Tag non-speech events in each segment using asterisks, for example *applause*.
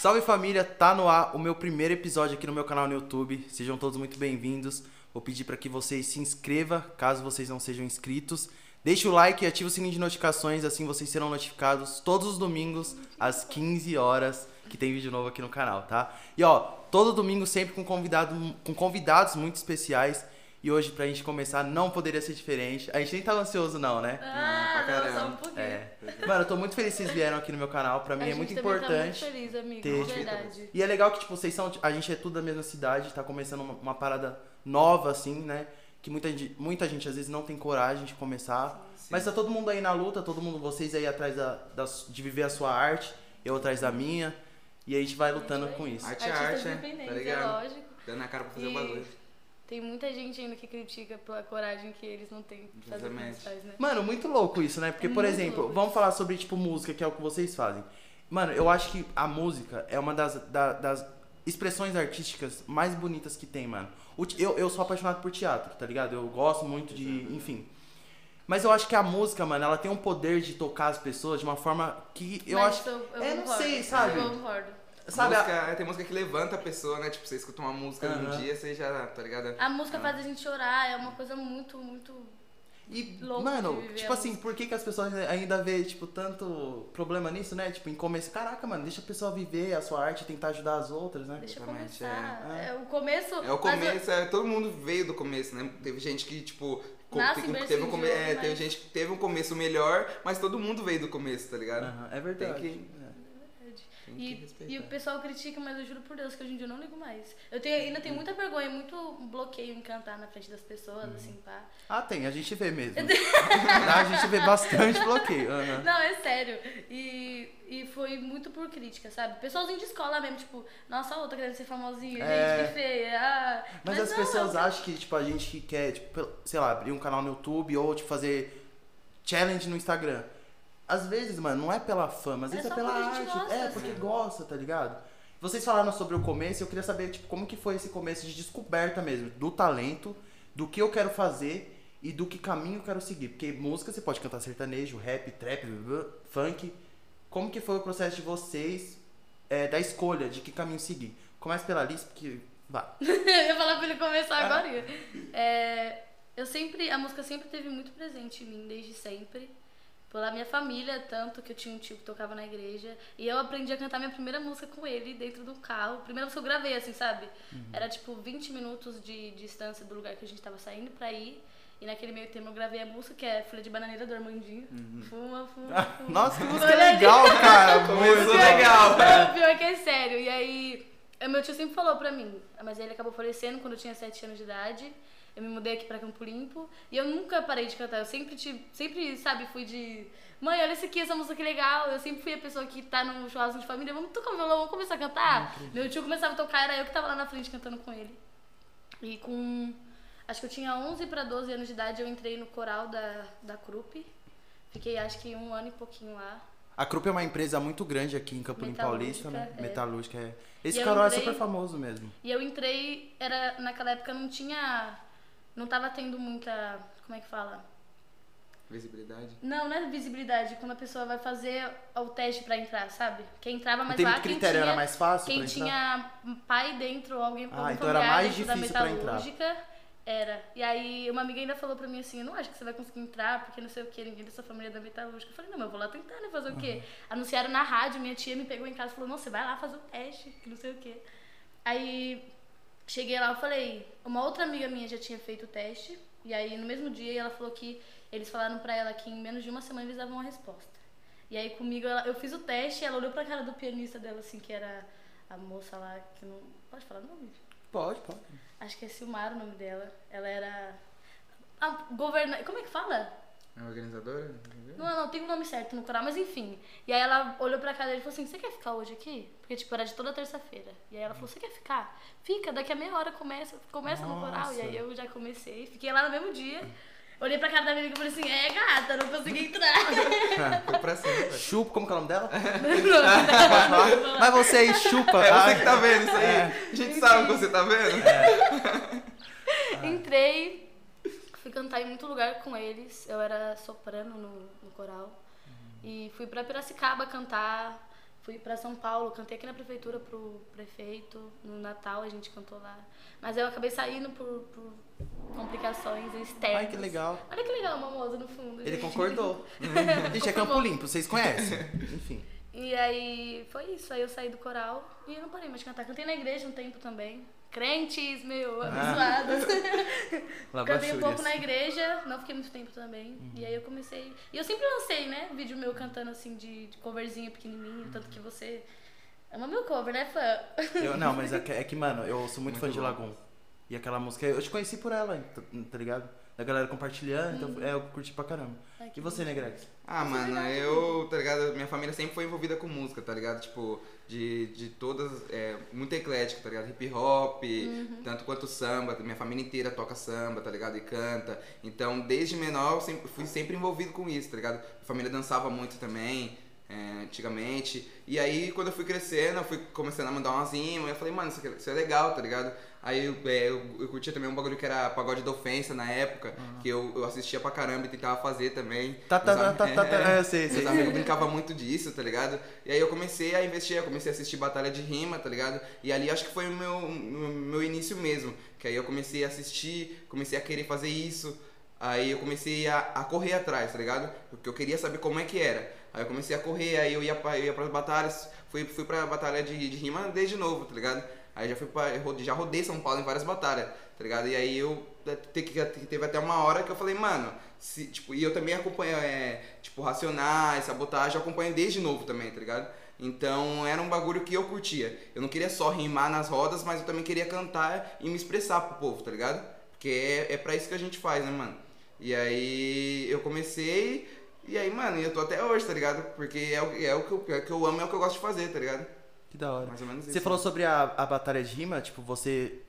Salve família, tá no ar o meu primeiro episódio aqui no meu canal no YouTube. Sejam todos muito bem-vindos. Vou pedir para que vocês se inscrevam, caso vocês não sejam inscritos. Deixe o like e ative o sininho de notificações, assim vocês serão notificados todos os domingos às 15 horas que tem vídeo novo aqui no canal, tá? E ó, todo domingo sempre com convidado, com convidados muito especiais. E hoje, pra gente começar, não poderia ser diferente. A gente nem tá ansioso, não, né? Ah, pra não, caramba. só um pouquinho. É. Mano, eu tô muito feliz que vocês vieram aqui no meu canal. Pra mim A é gente muito importante. Tá muito feliz, amigo, ter- de verdade. E é legal que, tipo, vocês são. A gente é tudo da mesma cidade, tá começando uma, uma parada nova, assim, né? Que muita, gente- muita gente às vezes não tem coragem de começar. Mas tá todo mundo aí na luta, todo mundo, vocês aí atrás da, da- de viver a sua arte, eu atrás da minha. E a gente vai lutando vai com isso. Arte é arte, né? Tá é ligado? lógico. Dando a cara pra fazer o E- bagulho. Tem muita gente ainda que critica pela coragem que eles não têm de fazer o que eles fazem, né? Mano, muito louco isso, né? Porque, É por exemplo, louco vamos falar sobre, tipo, música, que é o que vocês fazem. Mano, eu acho que a música é uma das, da- das expressões artísticas mais bonitas que tem, mano. Eu, eu sou apaixonado por teatro, tá ligado? Eu gosto muito de. Enfim. Mas eu acho que a música, mano, ela tem um poder de tocar as pessoas de uma forma que eu Mas acho. eu, eu é, não sei, sabe? Eu concordo. Sabe? a- música, é, tem música que levanta a pessoa, né? Tipo, você escuta uma música Aham. num dia, você já, tá ligado? A música Ah. faz a gente chorar, é uma coisa muito, muito. E, louco mano, tipo a assim, por que, que as pessoas ainda vê, tipo, tanto problema nisso, né? Tipo, em começo, caraca, mano, deixa a pessoa viver a sua arte e tentar ajudar as outras, né? Deixa eu Exatamente, começar. é. É. o começo. É o começo, é, todo mundo veio do começo, né? Teve gente que, tipo, Nasce tem- berço teve, um é, teve mas- gente que teve um começo melhor, mas todo mundo veio do começo, tá ligado? É verdade. Tem que- Tem que E, respeitar. e o pessoal critica, mas eu juro por Deus que hoje em dia eu não ligo mais. Eu tenho, ainda tenho muita vergonha, muito bloqueio em cantar na frente das pessoas, Uhum. assim, pá. Ah, tem, a gente vê mesmo. *laughs* *laughs* a gente vê bastante bloqueio. aham. Não, é sério. E, e foi muito por crítica, sabe? Pessoalzinho de escola mesmo, tipo, nossa, outra querendo ser famosinha, É. gente, que feia. Ah. Mas, as não, pessoas acham que, tipo, a gente que quer, tipo, sei lá, abrir um canal no YouTube ou, tipo, fazer challenge no Instagram. Às vezes, mano, não é pela fama, às É vezes é, só pela arte. gosta, é, assim. porque gosta, tá ligado? Vocês falaram sobre o começo, eu queria saber, tipo, como que foi esse começo de descoberta mesmo, do talento, do que eu quero fazer e do que caminho eu quero seguir. Porque música você pode cantar sertanejo, rap, trap, funk. Como que foi o processo de vocês, é, da escolha de que caminho seguir? Começa pela lista, porque. Vai. *laughs* eu ia falar pra ele começar agora. É, eu sempre, a música sempre teve muito presente em mim, desde sempre. Pela minha família, tanto que eu tinha um tio que tocava na igreja. E eu aprendi a cantar minha primeira música com ele dentro do carro. Primeira música que eu gravei, assim, sabe? Uhum. Era tipo 20 minutos de distância do lugar que a gente tava saindo pra ir. E naquele meio tempo eu gravei a música, que é Folha de Bananeira do Armandinho. Fuma, fuma, fuma. Uhum. Nossa, que música Folha de- legal, cara. *laughs* Começou Muito legal. *laughs* Não, pior que é sério. E aí, meu tio sempre falou pra mim, mas ele acabou falecendo quando eu tinha 7 anos de idade. Eu me mudei aqui pra Campo Limpo e eu nunca parei de cantar. Eu sempre, tive, sempre sabe, fui de. Mãe, olha isso aqui, essa música que legal. Eu sempre fui a pessoa que tá no churrasco de família. Vamos tocar violão, vamos começar a cantar. Meu tio começava a tocar, era eu que tava lá na frente cantando com ele. E com. Acho que eu tinha 11 pra 12 anos de idade, eu entrei no coral da, da CRUP. Fiquei acho que um ano e pouquinho lá. A Krupp é uma empresa muito grande aqui em Campo Limpo Paulista, né? é. Metalúrgica, é. Esse canal é entrei- super famoso mesmo. E eu entrei, era naquela época não tinha. Não tava tendo muita. Como é que fala? Visibilidade. Não, não é visibilidade. Quando a pessoa vai fazer o teste pra entrar, sabe? Quem entrava mais tem lá, quem critério, tinha, era mais fácil quem tinha pai dentro, ou alguém Ah, então era mais dentro da difícil entrar. metalúrgica, Era. E aí uma amiga ainda falou pra mim assim, eu não acho que você vai conseguir entrar, porque não sei o que, ninguém da sua família é da metalúrgica. Eu falei, não, mas eu vou lá tentar, né? Fazer o quê? Anunciaram na rádio, minha tia me pegou em casa e falou, não, você vai lá fazer o teste, que não sei o quê. Aí cheguei lá, eu falei, uma outra amiga minha já tinha feito o teste, e aí no mesmo dia ela falou que eles falaram pra ela que em menos de uma semana eles davam uma resposta. E aí comigo, ela- eu fiz o teste, ela olhou pra cara do pianista dela, assim, que era a moça lá, que não. Pode falar o nome? Pode, pode. Acho que é Silmar o nome dela. Ela era. A governa... Como é que fala? É organizadora? Não, não, tem o nome certo no coral, mas enfim. E aí ela olhou pra cara dele e falou assim: Você quer ficar hoje aqui? Porque, tipo, era de toda terça-feira. E aí ela falou: Você quer ficar? Fica, daqui a meia hora começa, começa no coral. E aí eu já comecei, fiquei lá no mesmo dia. Olhei pra cara da minha amiga e falei assim: É, gata, não consegui entrar. *laughs* Foi pra cima. Chupa, como que é o nome dela? *laughs* Não, Mas você aí chupa. É você que tá vendo isso aí? A gente sabe que você tá vendo. *laughs* Entrei, fui cantar em muito lugar com eles. Eu era soprano no, no coral. E fui pra Piracicaba cantar. Fui pra São Paulo, cantei aqui na prefeitura pro prefeito, no Natal a gente cantou lá. Mas eu acabei saindo por, por complicações externas. Ai, que legal. Olha que legal, Mamoso, no fundo. Ele gente. concordou. *laughs* *laughs* Gente, é Campo Limpo, vocês conhecem. *laughs* Enfim. E aí foi isso, aí eu saí do coral e eu não parei mais de cantar. Cantei na igreja um tempo também. Crentes, meu, Ah. abençoados. *laughs* Cantei um pouco na igreja, não fiquei muito tempo também. E aí eu comecei. E eu sempre lancei, né? Vídeo meu cantando assim de, de coverzinho pequenininho, tanto que você ama meu cover, né, fã? Eu, não, *laughs* mas é que, é que, mano, eu sou muito, Muito fã de bom. Lagoon. E aquela música, eu te conheci por ela, tá, tá ligado? Da galera compartilhando, então é, eu curti pra caramba. Ai, E você, né, Greg? Ah, mano, eu, tá ligado? Minha família sempre foi envolvida com música, tá ligado? Tipo, de, de todas. É, muito eclético, tá ligado? Hip hop, tanto quanto samba. Minha família inteira toca samba, tá ligado? E canta. Então, desde menor, eu sempre, fui sempre envolvido com isso, tá ligado? Minha família dançava muito também. é, antigamente. E aí, quando eu fui crescendo, eu fui começando a mandar umas rimas. Eu falei, mano, isso, isso é legal, tá ligado? Aí eu, é, eu, eu curtia também um bagulho que era pagode da ofensa na época, que eu, eu assistia pra caramba e tentava fazer também. Tá, tá, tá, tá, tá, tá. é. *laughs* É, eu sei, sei. Meus amigos brincavam muito disso, tá ligado? E aí eu comecei a investir, eu comecei a assistir batalha de rima, tá ligado? E ali acho que foi o meu, meu, meu início mesmo. Que aí eu comecei a assistir, comecei a querer fazer isso. Aí eu comecei a, a correr atrás, tá ligado? Porque eu queria saber como é que era. Aí eu comecei a correr, aí eu ia, pra, eu ia pras batalhas, fui, fui pra batalha de, de rima desde novo, tá ligado? Aí já fui rode- já rodei São Paulo em várias batalhas, tá ligado? E aí eu que- teve até uma hora que eu falei, mano, se, tipo, e eu também acompanho, é, tipo, Racionais, Sabotagem, eu acompanho desde novo também, tá ligado? Então era um bagulho que eu curtia. Eu não queria só rimar nas rodas, mas eu também queria cantar e me expressar pro povo, tá ligado? Porque é, é pra isso que a gente faz, né, mano? E aí eu comecei, e aí, mano, eu tô até hoje, tá ligado? Porque é o, é o que, eu, é o que eu amo, é o que eu gosto de fazer, tá ligado? Que da hora. Mais ou menos isso. Você falou sobre a, a batalha de rima, tipo, você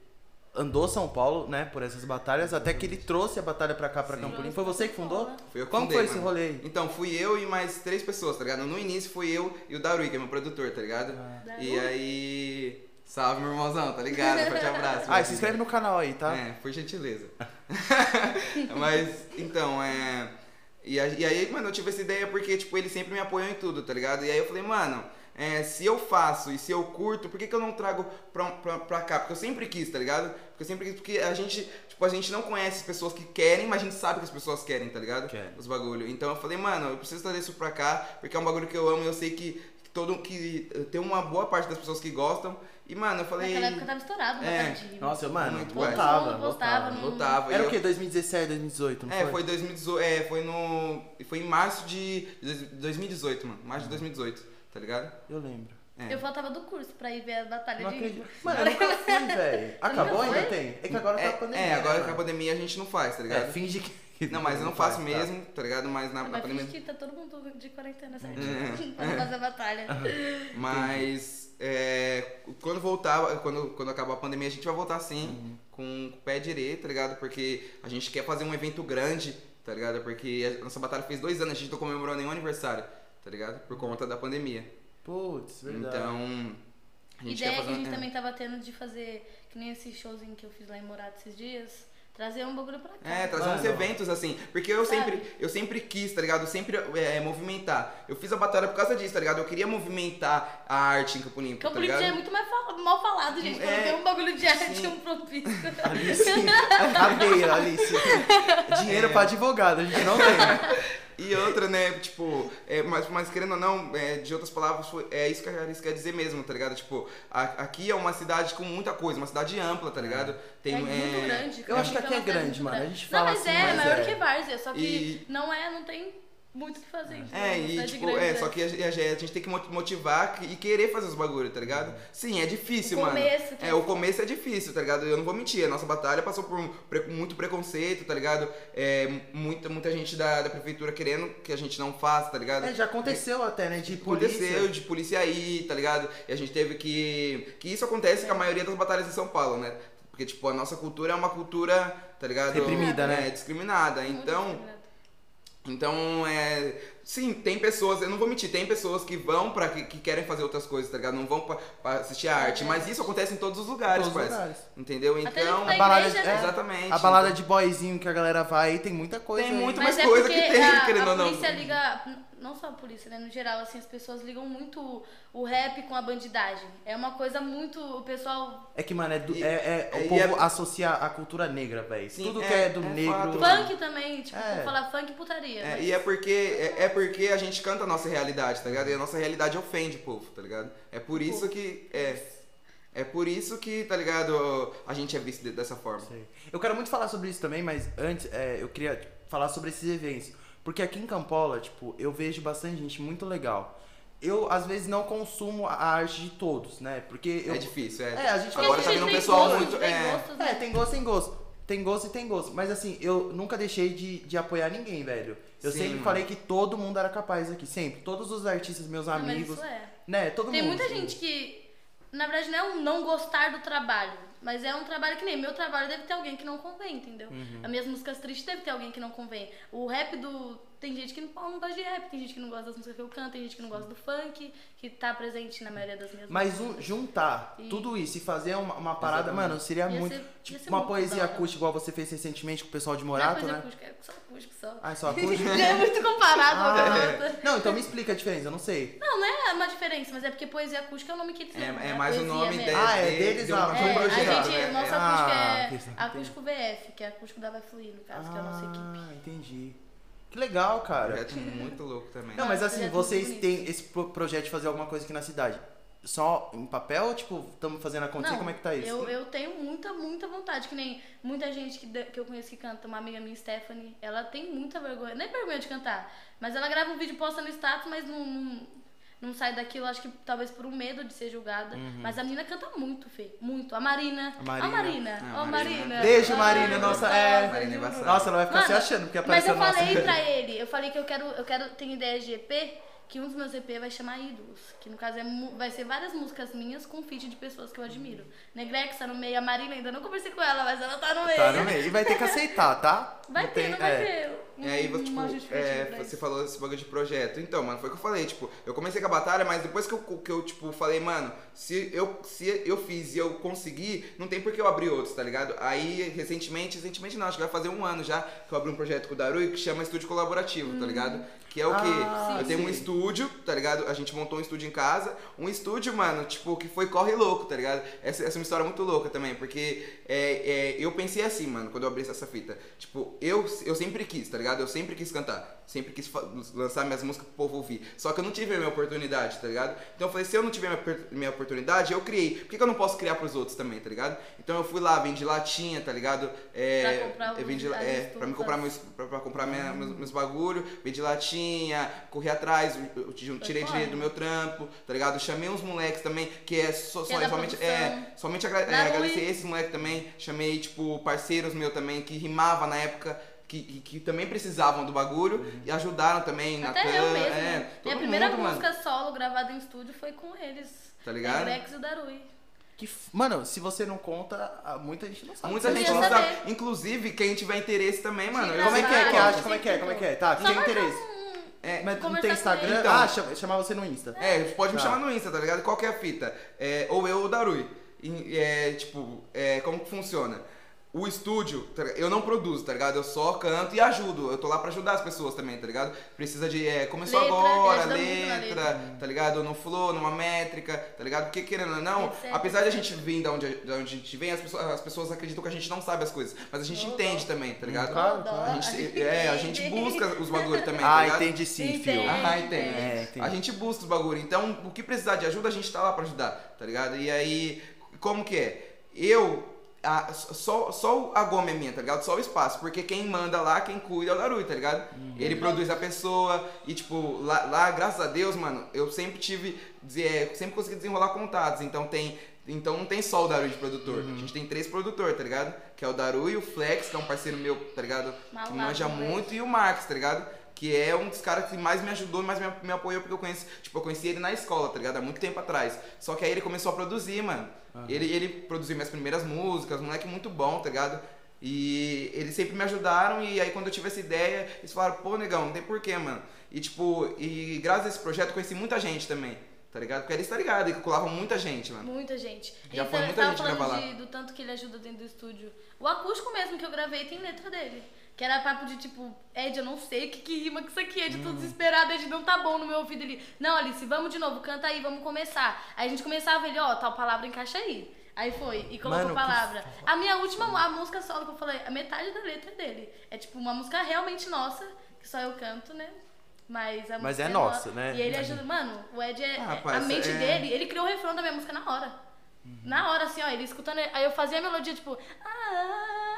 andou São Paulo, né, por essas batalhas, até que ele trouxe a batalha pra cá, pra Sim. Campo Limpo. Foi você que fundou? Foi eu que Como fundei, foi esse mano. rolê aí? Então, fui eu e mais três pessoas, tá ligado? No início fui eu e o Darui, que é meu produtor, tá ligado? E aí. Salve, meu irmãozão, tá ligado? Forte *laughs* abraço. Ah, e se inscreve no canal aí, tá? É, por gentileza. *laughs* Mas, então, é. E, e aí, mano, eu tive essa ideia porque, tipo, ele sempre me apoiou em tudo, tá ligado? E aí eu falei, mano, é, se eu faço e se eu curto, por que, que eu não trago pra, pra, pra cá? Porque eu sempre quis, tá ligado? Porque eu sempre quis, porque a gente, tipo, a gente não conhece as pessoas que querem, mas a gente sabe que as pessoas querem, tá ligado? Querem. Os bagulho. Então eu falei, mano, eu preciso trazer isso pra cá, porque é um bagulho que eu amo e eu sei que, todo que tem uma boa parte das pessoas que gostam. E, mano, eu falei. Naquela época tava estourado É. uma é. Nossa, mano, Muito. Postava lotava. no- Lotava. Era E o quê? 2017, 2018, não É, foi? foi 2018, é, foi no. Foi em março de dois- 2018, mano. Março de 2018, tá ligado? Eu lembro. É. Eu faltava do curso pra ir ver a batalha Não de acredito. Mano, eu nunca *laughs* fui, velho. Acabou ainda tem? É que agora tá a É, pandemia. é, agora né, com a pandemia a gente não faz, tá ligado? É, finge que. *laughs* Não, mas eu não faço faz, tá? mesmo, tá ligado? Mas na, na Mas pandemia. finge que tá todo mundo de quarentena, certo? É. *laughs* pra não fazer a batalha. Mas é, quando voltar, quando, quando acabar a pandemia, a gente vai voltar sim, Uhum. com o pé direito, tá ligado? Porque a gente quer fazer um evento grande, tá ligado? Porque a nossa batalha fez dois anos, a gente não comemorou nenhum aniversário, tá ligado? Por conta da pandemia. Putz, verdade. Então, a gente Ideia quer que fazer a gente é. também tava tendo de fazer, que nem esse showzinho que eu fiz lá em Morado esses dias, trazer um bagulho pra cá. É, trazer uns eventos assim. Porque eu Sabe? sempre, eu sempre quis, tá ligado? Eu sempre é, movimentar. Eu fiz a batalha por causa disso, tá ligado? Eu queria movimentar a arte em Campo Limpo, Campo tá Limpo ligado? já é muito mais fal- mal falado, gente. Quando É, tem um bagulho de arte, sim. um propício. *laughs* Alice. Cadeia, Alice. *laughs* Dinheiro pra advogado, a gente não tem. *laughs* E outra, né, tipo, é, mas, mas querendo ou não, é, de outras palavras, é isso que a Alice quer dizer mesmo, tá ligado? Tipo, a- aqui é uma cidade com muita coisa, uma cidade ampla, tá ligado? Tem, é muito grande. Eu acho que aqui é grande, mano. A gente fala Não, mas assim, é, mas maior é. que Várzea, só que E- não é, não tem muito o que fazer. entendeu? É, Uma e tipo, grande, é, né? só que a, a- a gente tem que mo- motivar e querer fazer os bagulhos, tá ligado? Sim, é difícil, O mano. começo que É, é o começo é difícil, tá ligado? Eu não vou mentir, a nossa batalha passou por um pre- muito preconceito, tá ligado? É, muita, muita gente da, da prefeitura querendo que a gente não faça, tá ligado? É, já aconteceu até, né? De polícia. Aconteceu de polícia aí, tá ligado? E a gente teve que. Que isso acontece com a maioria das batalhas em São Paulo, né? Porque, tipo, a nossa cultura é uma cultura, tá ligado? Reprimida, né? É, discriminada. Muito Então, discriminado. Então, é, Sim, tem pessoas, eu não vou mentir, tem pessoas que vão pra. que, que querem fazer outras coisas, tá ligado? Não vão pra, pra assistir a arte. Mas isso acontece em todos os lugares, Todos os parça. lugares. Entendeu? Então. A balada igreja, de- né? é, Exatamente. A balada de boyzinho que a galera vai, tem muita coisa Tem muito mais é coisa que tem, a, querendo a ou não. polícia liga, não só a polícia, né? No geral, assim, as pessoas ligam muito o rap com a bandidagem. É uma coisa muito. O pessoal. É que, mano, é, do- E- é, é- o povo é- associa a cultura negra, velho. Sim, Tudo é- que é do é negro. fato. Funk também, tipo, É. falar funk putaria. É, mas- e é porque, é, é porque a gente canta a nossa realidade, tá ligado? E a nossa realidade ofende o povo, tá ligado? É por isso que. É, é por isso que, tá ligado? A gente é visto de- dessa forma. Sei. Eu quero muito falar sobre isso também, mas antes é, eu queria falar sobre esses eventos. Porque aqui em Campola, tipo, eu vejo bastante gente muito legal. Eu, às vezes, não consumo a arte de todos, né? Porque eu. É difícil, é. É, a gente- Porque Agora a tá gente vindo um tem pessoal gostos, muito. tem É, gostos, né? É, tem gosto, tem gosto. Tem gosto e tem gosto. Mas assim, eu nunca deixei de, de apoiar ninguém, velho. Eu Sim, sempre mano. falei que todo mundo era capaz aqui, sempre. Todos os artistas, meus Não, mas amigos. isso é. Né? Todo Tem mundo. muita gente que, na verdade, não é um não gostar do trabalho, mas é um trabalho que nem meu trabalho deve ter alguém que não convém, entendeu? Uhum. As minhas músicas tristes deve ter alguém que não convém. O rap do. Tem gente que não, não gosta de rap, tem gente que não gosta das músicas que eu canto, tem gente que não gosta do funk, que tá presente na maioria das minhas Mas músicas. um- juntar E- tudo isso e fazer uma, uma parada, Exatamente. mano, seria Ia muito. ser- tipo, ser uma muito poesia acústica, igual você fez recentemente com o pessoal de Não é Morato, coisa né? acústica, é só acústico só. Ah, é só *laughs* acústico? *laughs* é muito comparado Ah, a outra. Não, então me explica a diferença, eu não sei. Não, não é uma diferença, mas é porque poesia acústica é o nome que eles É- é né? mais o nome mesmo. dele. Ah, é de- deles de um- lá. de É, um a projeto, gente, né? É. acústico Ah, é acústico VF, que é acústico da Vai Fluir, no caso, que é a nossa equipe. Ah, entendi. Que legal, Um cara. projeto muito louco também. Não, mas assim, vocês têm esse pro- projeto de fazer alguma coisa aqui na cidade? Só em papel tipo, estamos fazendo acontecer? Não, Como é que tá isso? Eu, eu tenho muita, muita vontade. Que nem muita gente que, que eu conheço que canta, uma amiga minha, Stephanie, ela tem muita vergonha. Nem vergonha de cantar. Mas ela grava um vídeo, posta no status, mas não, não, não sai daquilo, acho que talvez por um medo de ser julgada. Mas a menina canta muito, Fê. Muito. A Marina. Uhum. A Marina. A Marina. Ó, a Marina. Marina. Beijo, Ai, Marina, nossa, é. gostosa, Marina é. Nossa, ela vai ficar se Mano, achando, porque Mas apareceu eu nossa. falei pra *laughs* ele, eu falei que eu quero, eu quero, tenho ideia de EP, que um dos meus EP vai chamar Ídolos, que no caso é, vai ser várias músicas minhas com feat de pessoas que eu admiro. Negrex tá no meio, a Marina ainda não conversei com ela, mas ela tá no meio. Tá no meio. E vai ter que aceitar, tá? *laughs* Vai Não ter, tem- não vai é. ter. E aí, um- tipo, é, você falou esse bagulho de projeto. Então, mano, foi o que eu falei, tipo, eu comecei com a batalha, mas depois que eu, que eu tipo, falei, mano, se eu, se eu fiz e eu consegui, não tem por que eu abrir outros, tá ligado? Aí, recentemente, recentemente não, acho que vai fazer um ano já que eu abri um projeto com o Darui que chama Estúdio Colaborativo, tá ligado? Que é o quê? Ah, eu tenho um sim. estúdio, tá ligado? A gente montou um estúdio em casa. Um estúdio, mano, tipo, que foi corre louco, tá ligado? Essa, essa é uma história muito louca também, porque é, é, eu pensei assim, mano, quando eu abri essa fita. Tipo, eu, eu sempre quis, tá ligado? Eu sempre quis cantar. Sempre quis lançar minhas músicas pro povo ouvir. Só que eu não tive a minha oportunidade, tá ligado? Então eu falei, se eu não tiver minha, minha oportunidade, eu criei. Por que, que eu não posso criar pros outros também, tá ligado? Então eu fui lá, vendi latinha, tá ligado? É, Pra comprar eu vendi, é, pra me comprar meus, pra, pra comprar minha- meus, meus bagulho, vendi latinha, corri atrás, eu, tirei Foi dinheiro do meu trampo, tá ligado? Chamei uns moleques também, que é só, Que é somente, é, somente agra- é, Rui. agradecer esses moleques também. Chamei, tipo, parceiros meus também, que rimava na época. Que, que, que também precisavam do bagulho e ajudaram também, Até Natan, eu mesmo. é, Minha primeira mundo, mano. música solo gravada em estúdio foi com eles. Tá ligado? E o Darui. Que f- Mano, se você não conta, muita gente não sabe. Muita Eu gente não saber. sabe. Inclusive, quem tiver interesse também, mano. eu Como é que é? Que acha? Como é que é? Como é que é? Tá, quem tem interesse? É, Mas não tem Instagram? Então. ah, chama- chamar você no Insta. É, pode me Tá. chamar no Insta, tá ligado? Qual que é a fita? É, ou eu ou o Darui. E, é, tipo, é, como que funciona? O estúdio, tá eu não produzo, tá ligado? Eu só canto e ajudo. Eu tô lá pra ajudar as pessoas também, tá ligado? Precisa de. É, começou Letra, agora, na letra, tá ligado? No flow, numa métrica, tá ligado? Porque querendo ou não, Etc, apesar de a gente vir da onde, da onde a gente vem, as pessoas, as pessoas acreditam que a gente não sabe as coisas. Mas a gente entende também, tá ligado? Claro, Dó, A gente, é, a gente busca os bagulhos também, *laughs* tá Ah, ligado? entendi sim, fio. Ah, entende. É, entendi. A gente busca os bagulho. Então, o que precisar de ajuda, a gente tá lá pra ajudar, tá ligado? E aí, como que é? Eu. A- só, só a goma é minha, tá ligado? Só o espaço. Porque quem manda lá, quem cuida é o Darui, tá ligado? Ele produz a pessoa. E, tipo, lá, lá, graças a Deus, mano, eu sempre tive. é, sempre consegui desenrolar contatos. Então tem. Então não tem só o Darui de produtor. A gente tem três produtores, tá ligado? Que é o Darui, o Flex, que é um parceiro meu, tá ligado? Que Malvado, manja né? muito, e o Max, tá ligado? Que é um dos caras que mais me ajudou, mais me, me apoiou, porque eu conheci, tipo, eu conheci ele na escola, tá ligado? Há muito tempo atrás. Só que aí ele começou a produzir, mano. Ele, ele produziu minhas primeiras músicas, moleque muito bom, tá ligado? E eles sempre me ajudaram e aí quando eu tive essa ideia, eles falaram, pô, negão, não tem porquê, mano. E tipo, e graças a esse projeto eu conheci muita gente também, tá ligado? Porque eles tá ligado, e colava muita gente, mano. Muita gente. Já Ele foi muita tava gente falando gravar lá. de- do tanto que ele ajuda dentro do estúdio. O acústico mesmo que eu gravei tem letra dele. Que era papo de tipo, Ed, eu não sei o que, que rima com isso aqui, Ed, Hum. tô desesperado, Ed, não tá bom no meu ouvido ali. Não, Alice, vamos de novo, canta aí, vamos começar. Aí a gente começava ele, ó, tal palavra encaixa aí. Aí foi, e colocou Mano, que palavra. A minha última a música solo que eu falei, a metade da letra é dele. É tipo uma música realmente nossa, que só eu canto, né? Mas a Mas música é nossa, né? E ele ajuda. Mano, o Ed é. Ah, é- rapaz, a mente é- dele, ele criou o refrão da minha música na hora. Uhum. Na hora, assim, ó, ele escutando. Aí eu fazia a melodia, tipo. "Ah,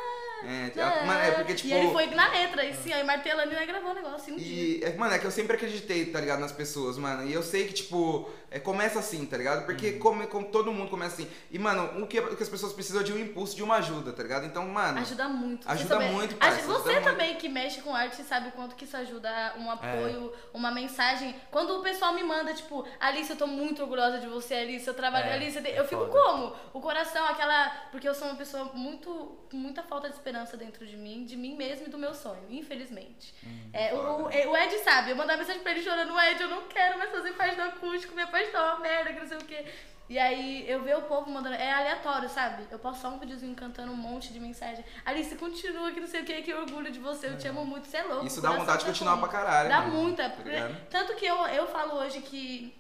É, ah", mano, é porque, tipo- E ele foi na letra, e sim, aí martelando e gravou o negócio, um dia. E, é, mano, é que eu sempre acreditei, tá ligado, nas pessoas, mano. E eu sei que, tipo, é, começa assim, tá ligado? Porque como, como todo mundo começa assim. E, mano, o que, o que as pessoas precisam é de um impulso, de uma ajuda, tá ligado? Então, mano. Ajuda muito. Ajuda Você muito, parça, Você ajuda também que mexe com arte sabe o quanto que isso ajuda um apoio, É. uma mensagem. Quando o pessoal me manda, tipo, Alice, eu tô muito orgulhosa de você, Alice, eu trabalho, É, Alice, é eu fico foda. como? O coração, aquela. Porque eu sou uma pessoa muito. com muita falta de esperança dentro de mim, de mim mesmo e do meu sonho, infelizmente. Hum, É, o, o- Ed sabe, eu mandava mensagem pra ele chorando, Ed, eu não quero mais fazer parte do acústico, minha parte tá uma merda, que não sei o quê. E aí eu ver o povo mandando, é aleatório, sabe? Eu posto só um videozinho cantando um monte de mensagem. Alice, continua, que não sei o que, que orgulho de você, eu te amo muito, você é louco. Isso dá vontade de tá continuar pra caralho, Dá mano. muita. Tá ligado? Tanto que eu, eu falo hoje que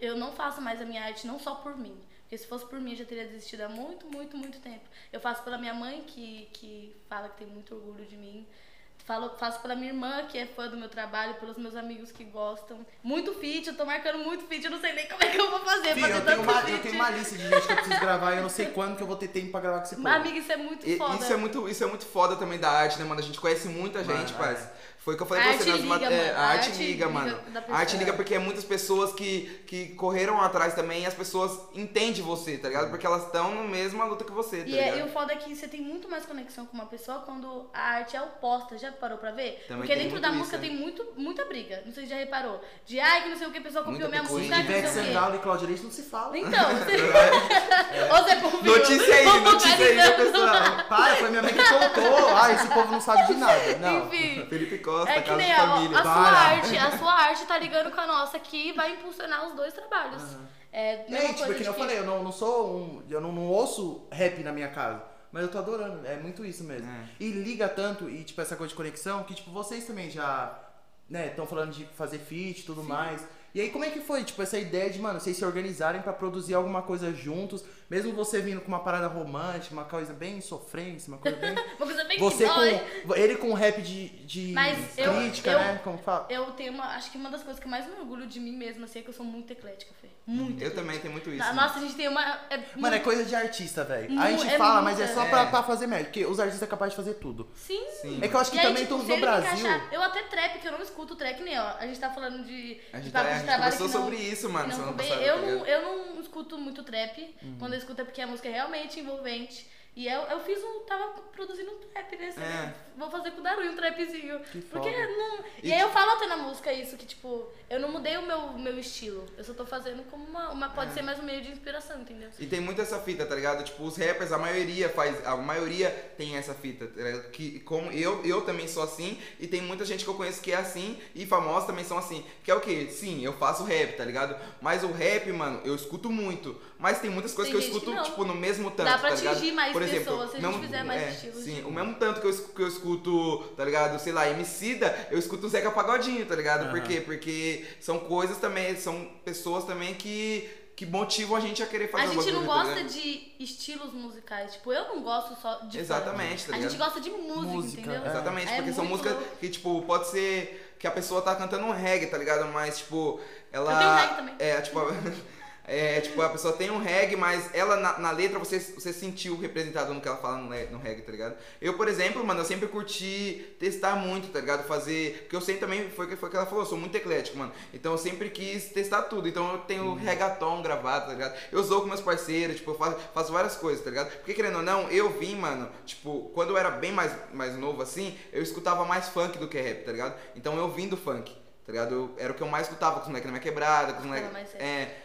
eu não faço mais a minha arte não só por mim. Porque se fosse por mim, eu já teria desistido há muito, muito, muito tempo. Eu faço pela minha mãe, que, que fala que tem muito orgulho de mim. Falo, faço pela minha irmã, que é fã do meu trabalho, pelos meus amigos que gostam. Muito feat, eu tô marcando muito feat, eu não sei nem como é que eu vou fazer. Fih, fazer eu, tenho tanto uma, eu feat. tenho uma lista de gente que eu preciso gravar e eu não sei quando que eu vou ter tempo pra gravar com esse povo. Amiga, isso é muito E- foda. Isso é muito, isso é muito foda também da arte, né, mano? A gente conhece muita Mano, gente, é. Foi o que eu falei A pra você nas liga, é. A A arte arte liga, liga mano. A arte liga porque é muitas pessoas que, que correram atrás também e as pessoas entendem você, tá ligado? Porque elas estão na mesma luta que você, tá E, é- e ligado? o foda é que você tem muito mais conexão com uma pessoa quando a arte é oposta. Já parou pra ver? Também Porque dentro da isso, música né? tem muito, muita briga. Não sei se já reparou. De ai, que não sei o que, a pessoa copiou Muita minha música, ai, não sei o e Claudia Leite não se fala. Então, *laughs* você. Ô, Zé Povinho, Notícia aí, vamos notícia aí, pessoal. Para, foi minha mãe que contou. Ah, esse povo não sabe de nada. Não. Enfim. Felipe Costa, É que Casa nem de Família. a sua Para. arte, a sua arte tá ligando com a nossa aqui e vai impulsionar os dois trabalhos. É, mesma Gente, coisa porque de eu que- falei, eu não, não sou um. Eu não, não ouço rap na minha casa. Mas eu tô adorando, é muito isso mesmo. É. E liga tanto, e tipo, essa coisa de conexão, que tipo, vocês também já, né, estão falando de fazer feat e tudo mais. E aí, como é que foi, tipo, essa ideia de, mano, vocês se organizarem pra produzir alguma coisa juntos, mesmo você vindo com uma parada romântica, uma coisa bem sofrência, uma coisa bem. *laughs* Uma coisa bem você com. Ele com rap de, de Mas crítica, eu- né? Como fala? Eu tenho uma. Acho que uma das coisas que mais me orgulho de mim mesma, assim, é que eu sou muito eclética, Fê. Muito. Eu eclética. também tenho muito isso. Na- mano. Nossa, a gente tem uma. É Mano, é muito- coisa de artista, velho. A gente é fala, mas é muita. só pra, É. pra fazer merda. Porque os artistas são capazes de fazer tudo. Sim. Sim. É que eu acho que E aí, também tipo, tô- se no Brasil. encaixar- eu até trap, que eu não escuto trap nem, ó. A gente tá falando de, A de gente, papo tá, a de gente trabalho conversou que não, sobre isso, mano, eu, tá não, eu não escuto muito trap. Quando é porque a música é realmente envolvente. E eu, eu fiz um. tava produzindo um trap nesse. É. Vou fazer com o Darui um trapzinho. Que porque foda. não. E, E aí eu falo até na música isso, que tipo, eu não mudei o meu, meu estilo. Eu só tô fazendo como uma. uma É. pode ser mais um meio de inspiração, entendeu? E tem muito essa fita, tá ligado? Tipo, os rappers, a maioria faz. A maioria tem essa fita, tá? Que, como eu, eu também sou assim, e tem muita gente que eu conheço que é assim, e famosos também são assim. Que é o quê? Sim, eu faço rap, tá ligado? Mas o rap, mano, eu escuto muito. Mas tem muitas coisas Tem que eu que escuto, não. tipo, no mesmo tanto. Dá pra tá atingir mais Por exemplo, pessoas se a gente mesmo- fizer mais é, estilos Sim, de- o mesmo tanto que eu, que eu escuto, tá ligado? Sei lá, Emicida, eu escuto o Zeca Pagodinho, tá ligado? Por Aham. quê? Porque são coisas também, são pessoas também que. Que motivam a gente a querer fazer A gente não tá gosta ligado? de estilos musicais. Tipo, eu não gosto só de Exatamente, tá A gente gosta de música, Música, entendeu? é. Exatamente, É porque são músicas louco. que, tipo, pode ser que a pessoa tá cantando um reggae, tá ligado? Mas, tipo, ela. Eu tenho reggae também. É, tipo. *laughs* É, tipo, a pessoa tem um reggae, mas ela na, na letra você, você sentiu representado no que ela fala no, no reggae, tá ligado? Eu, por exemplo, mano, eu sempre curti testar muito, tá ligado? Fazer. Porque eu sempre também, foi o que foi o que ela falou, eu sou muito eclético, mano. Então eu sempre quis testar tudo. Então eu tenho reggaeton gravado, tá ligado? Eu sou com meus parceiros, tipo, eu faço, faço várias coisas, tá ligado? Porque querendo ou não, eu vim, mano, tipo, quando eu era bem mais, mais novo assim, eu escutava mais funk do que rap, tá ligado? Então eu vim do funk. Tá ligado? Eu- era o que eu mais escutava com os moleques na minha quebrada, com os moleques. É,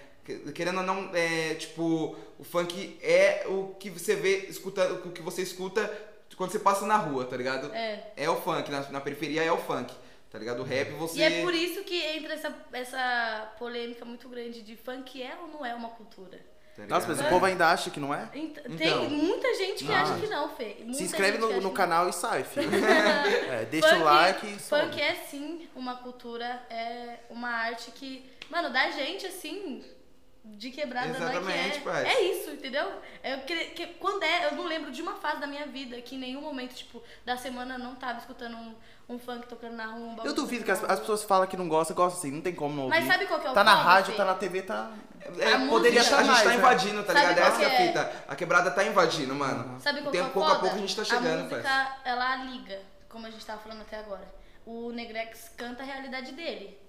querendo ou não, é, tipo, o funk é o que você vê, escuta, o que você escuta quando você passa na rua, tá ligado? É. É o funk, na, na periferia é o funk, tá ligado? O rap você. E é por isso que entra essa, essa polêmica muito grande de funk é ou não é uma cultura. tá Nossa, mas o povo ainda acha que não é? Ent- Então. Tem muita gente que Ah. acha que não, Fê. Muita Se inscreve no, no que canal e sai, filho. não. *laughs* É, deixa Funk- o like e sobe. Funk é sim uma cultura, é uma arte que, mano, da gente assim, de quebrada, Exatamente, né? Que é, é isso, entendeu? Eu, que, que- quando é, eu não lembro de uma fase da minha vida que em nenhum momento, tipo, da semana não tava escutando um, um funk tocando na rua. Um Eu duvido que as, as pessoas falam que não gostam, gostam assim, não tem como não ouvir. Mas sabe qual que é o Tá na foda, rádio, Fê? tá na TV, tá. É, A poderia música- a gente tá mais, né? invadindo, tá Sabe ligado? Essa que é a é? fita. A quebrada tá invadindo, mano. Sabe qual que é o pouco a pouco a gente tá chegando, música, parça. ela liga, como a gente tava falando até agora. O Negrex canta a realidade dele.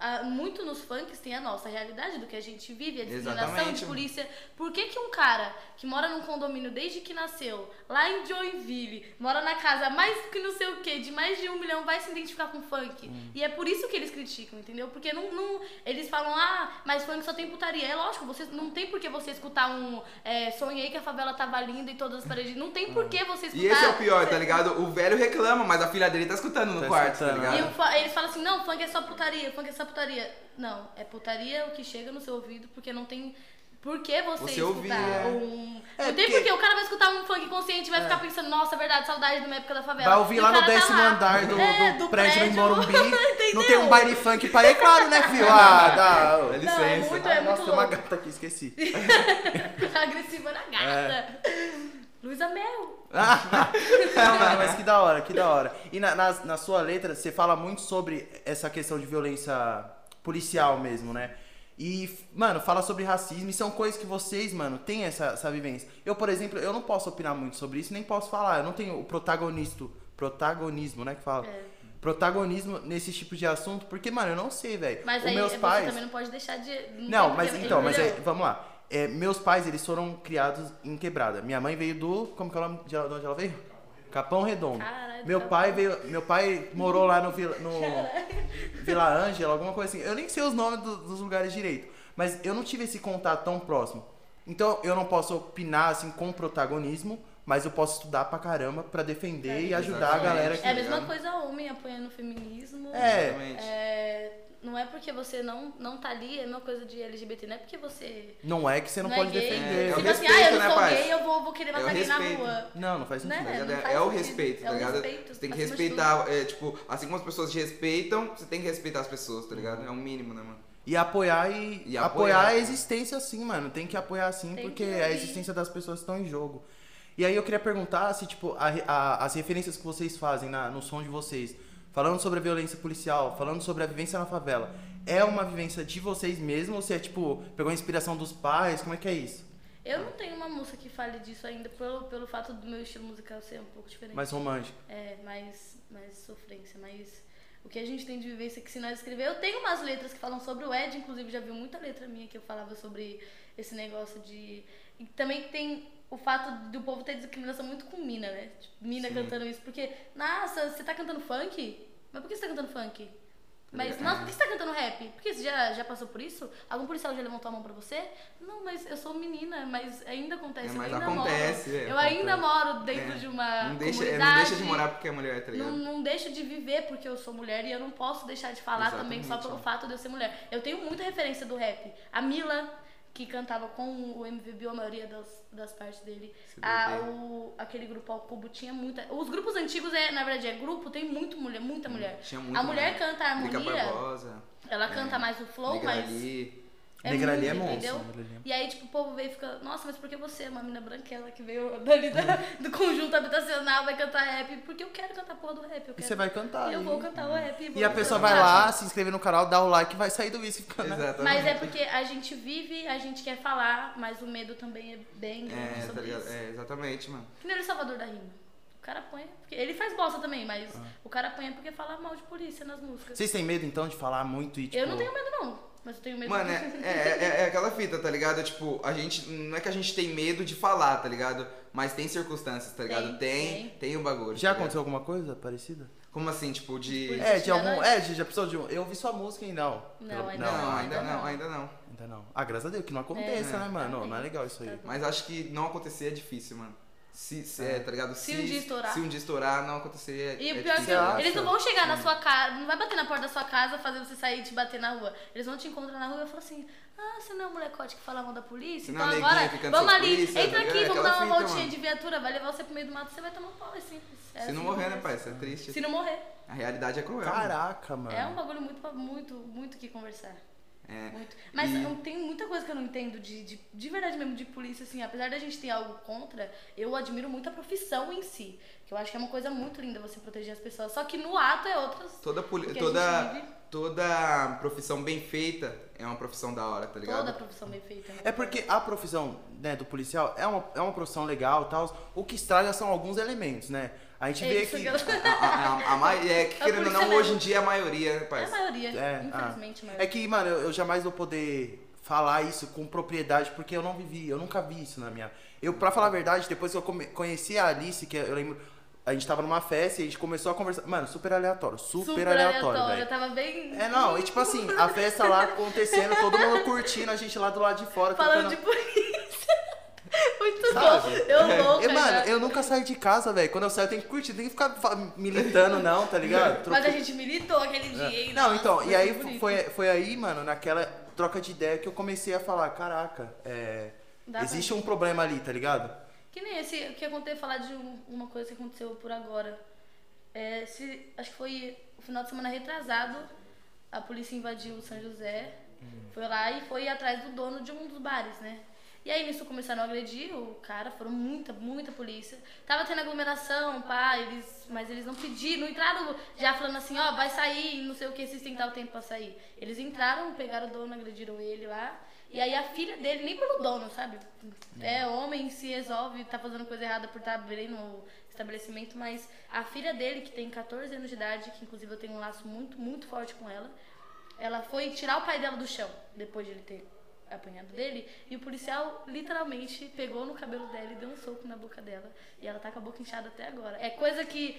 Ah, muito nos funks tem a nossa realidade do que a gente vive, a discriminação Exatamente. de polícia. Por que, que um cara que mora num condomínio desde que nasceu, lá em Joinville, mora na casa mais que não sei o que, de mais de um milhão, vai se identificar com funk? Hum. E é por isso que eles criticam, entendeu? Porque não, não- eles falam, ah, mas funk só tem putaria. É lógico, você, não tem por que você escutar um é, sonhei que a favela tava linda e todas as paredes. Não tem por que você escutar. E esse é o pior, tá ligado? O velho reclama, mas a filha dele tá escutando no Tá quarto, tá escutando, E ligado? o fa- eles falam assim, não, funk é só putaria, funk é só putaria. Não, é putaria o que chega no seu ouvido, porque não tem por que você, Você escutar ouvir, é. um... É, não tem porque- por que o cara vai escutar um funk consciente e vai ficar pensando, nossa, é verdade, saudade de uma época da favela. Vai ouvir lá no tá décimo lá. andar do, É, do prédio, em Morumbi. *laughs* Não tem um baile funk pra ir, é claro, né, filho? Ah, dá. Dá Não, é licença. muito, Ah, é nossa, muito tem uma gata aqui, esqueci. *laughs* Agressiva na gata. Luísa Mel. *laughs* Não, mano, mas que da hora, que da hora. E na, na, na sua letra, você fala muito sobre essa questão de violência policial mesmo, né? E, mano, fala sobre racismo e são coisas que vocês, mano, têm essa, essa vivência. Eu, por exemplo, eu não posso opinar muito sobre isso, nem posso falar. Eu não tenho o protagonista, protagonismo, né, que fala. É. Protagonismo nesse tipo de assunto, porque, mano, eu não sei, velho. Mas Os aí meus você pais... também não pode deixar de... Não, tem mas então, mas é, entendeu? vamos lá. É, meus pais, eles foram criados em quebrada. Minha mãe veio do. Como que é o nome de de onde ela veio? Capão Redondo. Caralho, meu Capão. pai veio. Meu pai morou lá no Vila, no Vila Ângela, alguma coisa assim. Eu nem sei os nomes do- dos lugares direito. Mas eu não tive esse contato tão próximo. Então eu não posso opinar assim com protagonismo, mas eu posso estudar pra caramba pra defender e ajudar a Exatamente. galera que. É a mesma coisa homem apoiando o feminismo. É. Exatamente. É, não é porque você não, não tá ali, é a mesma coisa de LGBT, não é porque você Não é que você não, não pode é gay. defender. É o tipo assim, ah, eu né, não sou parça? gay, eu vou, vou querer É matar alguém na rua. Não, não faz sentido. Né? Tá ligado? não É- faz é o sentido. respeito, É tá o ligado? respeito, Você tem que respeitar, é, tipo, assim como as pessoas te respeitam, você tem que respeitar as pessoas, tá ligado? É o mínimo, né, mano? E apoiar e, E apoiar, apoiar. a existência sim, mano. Tem que apoiar sim, Tem porque que a existência das pessoas estão em jogo. E aí eu queria perguntar se, tipo, a- a- as referências que vocês fazem na- no som de vocês, falando sobre a violência policial, falando sobre a vivência na favela, é uma vivência de vocês mesmos ou se é, tipo, pegou a inspiração dos pais? Como é que é isso? Eu não tenho uma música que fale disso ainda, pelo, pelo fato do meu estilo musical ser um pouco diferente. Mais romântico. É, mais, mais sofrência, mais. O que a gente tem de vivência que se nós escrever. Eu tenho umas letras que falam sobre o Ed, inclusive já viu muita letra minha que eu falava sobre esse negócio de. E também tem o fato do povo ter discriminação muito com mina, né? Tipo, mina Sim. cantando isso. Porque, nossa, você tá cantando funk? Mas por que você tá cantando funk? Mas, nossa, por que você tá cantando rap? Porque você já, já passou por isso? Algum policial já levantou a mão pra você? Não, mas eu sou menina, mas ainda acontece. É, eu mas ainda acontece, moro. é, eu ainda moro dentro É. de uma Não deixa, é, comunidade. não deixa de morar porque é mulher, tá ligado? Não, não deixo de viver porque eu sou mulher e eu não posso deixar de falar também só Exatamente, pelo fato de eu ser mulher. Eu tenho muita referência do rap. A Mila, que cantava com o MVB, a maioria das, das partes dele. A, beber. o, aquele grupo ao cubo tinha muita. Os grupos antigos, é, na verdade, é grupo, tem muito mulher, muita mulher. Tinha muito a mulher mais. canta a Liga harmonia, ela canta mais o flow, Negra mas. É Negra ali muito, é monstro, entendeu? É- E aí, tipo, o povo veio e fica, nossa, mas por que você, é uma menina branquela que veio *laughs* dali da- do conjunto habitacional, vai cantar rap? Porque eu quero cantar porra do rap. Eu E quero. você vai cantar. E eu e- vou cantar o rap. vou E a pessoa vai rap. lá, se inscrever no canal, dá o like e vai sair do isso. Né? Exatamente. Mas é porque a *laughs* gente vive, a gente quer falar, mas o medo também é bem grande É, sobre isso. É, exatamente, mano. Que nem o Salvador da Rima. O cara apanha, porque ele faz bosta também, mas Ah. o cara apanha porque fala mal de polícia nas músicas. Vocês têm medo então de falar muito e tipo. Eu não tenho medo não, mas eu tenho medo Mano, de... é, é, é- é aquela fita, tá ligado? Tipo, a gente. Não é que a gente tem medo de falar, tá ligado? Mas tem circunstâncias, tá ligado? Tem, Tem, tem, o bagulho. Já tá ligado? aconteceu alguma coisa parecida? Como assim, tipo, de. Tipo, É, de algum. É, de- já precisou de um. Eu ouvi sua música e não. Não, Pelo- ainda Não, não, ainda ainda não, não. ainda não. Ainda não. Ah, graças a Deus, que não aconteça, É. né, mano? Também. Não é legal isso aí. Tá. Mas acho que não acontecer é difícil, mano. Se, se é, tá ligado? Se um dia estourar. Se um dia estourar, não acontecer. E é o pior é que acha? eles não vão chegar na sua casa, não vai bater na porta da sua casa, fazer você sair e te bater na rua. Eles vão te encontrar na rua e falar assim: Ah, você não é o molecote que fala mal da polícia? Você Então é agora, vamos ali, polícia, entra tá aqui, ligado? vamos dar uma voltinha mano. de viatura, vai levar você pro meio do mato, você vai tomar um pau, é simples. É Se assim não morrer, né, pai? Isso é triste. Se não morrer. A realidade é cruel. Caraca, mano. É um bagulho muito, muito, muito que conversar. É. Muito. Mas E- tenho muita coisa que eu não entendo de, de, de verdade mesmo de polícia, assim. Apesar da gente ter algo contra, eu admiro muito a profissão em si. Que eu acho que é uma coisa muito linda você proteger as pessoas. Só que no ato é outras. Toda, poli- toda. Toda profissão bem feita é uma profissão da hora, tá ligado? Toda profissão bem feita. né? É porque a profissão né, do policial é uma, é uma profissão legal e tal. O que estraga são alguns elementos, né? A gente É vê que. que eu- A, a, *laughs* a, é que querendo ou não, polícia hoje em dia é a maioria, né, É a maioria, É, infelizmente, a ah. maioria. É que, mano, eu, eu jamais vou poder falar isso com propriedade, porque eu não vivi, eu nunca vi isso na minha. Eu, pra falar a verdade, depois que eu come- conheci a Alice, que eu lembro. A gente tava numa festa e a gente começou a conversar. Mano, super aleatório. Super, aleatório, Eu velho. tava bem. É, não, e tipo assim, a festa lá acontecendo, todo mundo curtindo, a gente lá do lado de fora. Falando de polícia. *laughs* Muito Sabe? bom. Eu louca. E, mano, eu nunca saio de casa, velho. Quando eu saio, eu tenho que curtir, não tem que ficar militando, não, tá ligado? Mas a gente militou aquele dia. hein? É. Não, Nossa, então, e aí bonito. foi, foi aí, mano, naquela troca de ideia que eu comecei a falar, caraca, é, existe um problema ali, tá ligado? Que nem esse que eu contei falar de um- uma coisa que aconteceu por agora. É, se, acho que foi o final de semana retrasado, a polícia invadiu o São José, foi lá e foi atrás do dono de um dos bares, né? E aí nisso começaram a agredir o cara, foram muita, muita polícia. Tava tendo aglomeração, pá, eles, mas eles não pediram, não entraram já falando assim, ó, vai sair, não sei o que, vocês têm tal tempo pra sair. Eles entraram, pegaram o dono, agrediram ele lá. E aí a filha dele, nem pelo dono, sabe? É homem, se resolve, tá fazendo coisa errada por estar abrindo o estabelecimento, mas a filha dele, que tem 14 anos de idade, que inclusive eu tenho um laço muito, muito forte com ela, ela foi tirar o pai dela do chão, depois de ele ter apanhado dele, e o policial literalmente pegou no cabelo dela e deu um soco na boca dela. E ela tá com a boca inchada até agora. É coisa que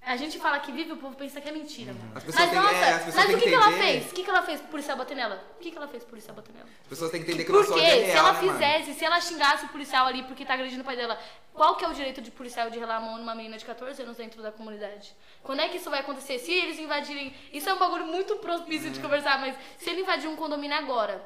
a gente fala que vive, o povo pensa que é mentira, mano. As pessoas Mas têm- nossa, é, as pessoas mas o que, que ela fez? O que, que ela fez pro policial bater nela? O que, que ela fez pro policial bater nela? As pessoas têm que entender que o nosso Porque ódio é se real, ela né, mano? fizesse, se ela xingasse o policial ali porque tá agredindo o pai dela, qual que é o direito de policial de relar a mão numa menina de 14 anos dentro da comunidade? Quando é que isso vai acontecer? Se eles invadirem. Isso é um bagulho muito propício Uhum. de conversar, mas se ele invadir um condomínio agora,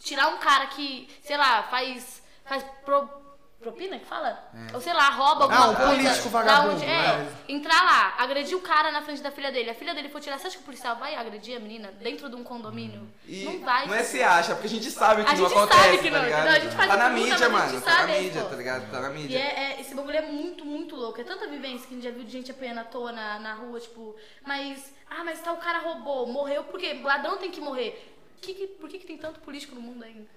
tirar um cara que, sei lá, faz. faz pro- propina que fala? Ou sei lá, rouba alguma Ah, um coisa. político da vagabundo, onde- né? é, entrar lá, agredir o cara na frente da filha dele. A filha dele for tirar, você acha que o policial vai agredir a menina dentro de um condomínio? E não vai. não é se acha, porque a gente sabe que A não gente acontece, sabe que tá não, ligado? não, a gente faz tá na mídia, a mano, gente tá na sabe a mídia, resposta. tá ligado? Tá na E mídia. é, é- esse bagulho é muito, muito louco. É tanta vivência que a gente já viu de gente apanhando à toa na, na rua, tipo, mas. Ah, mas tal cara roubou, morreu porque ladrão tem que morrer. Que que- por que, que tem tanto político no mundo ainda?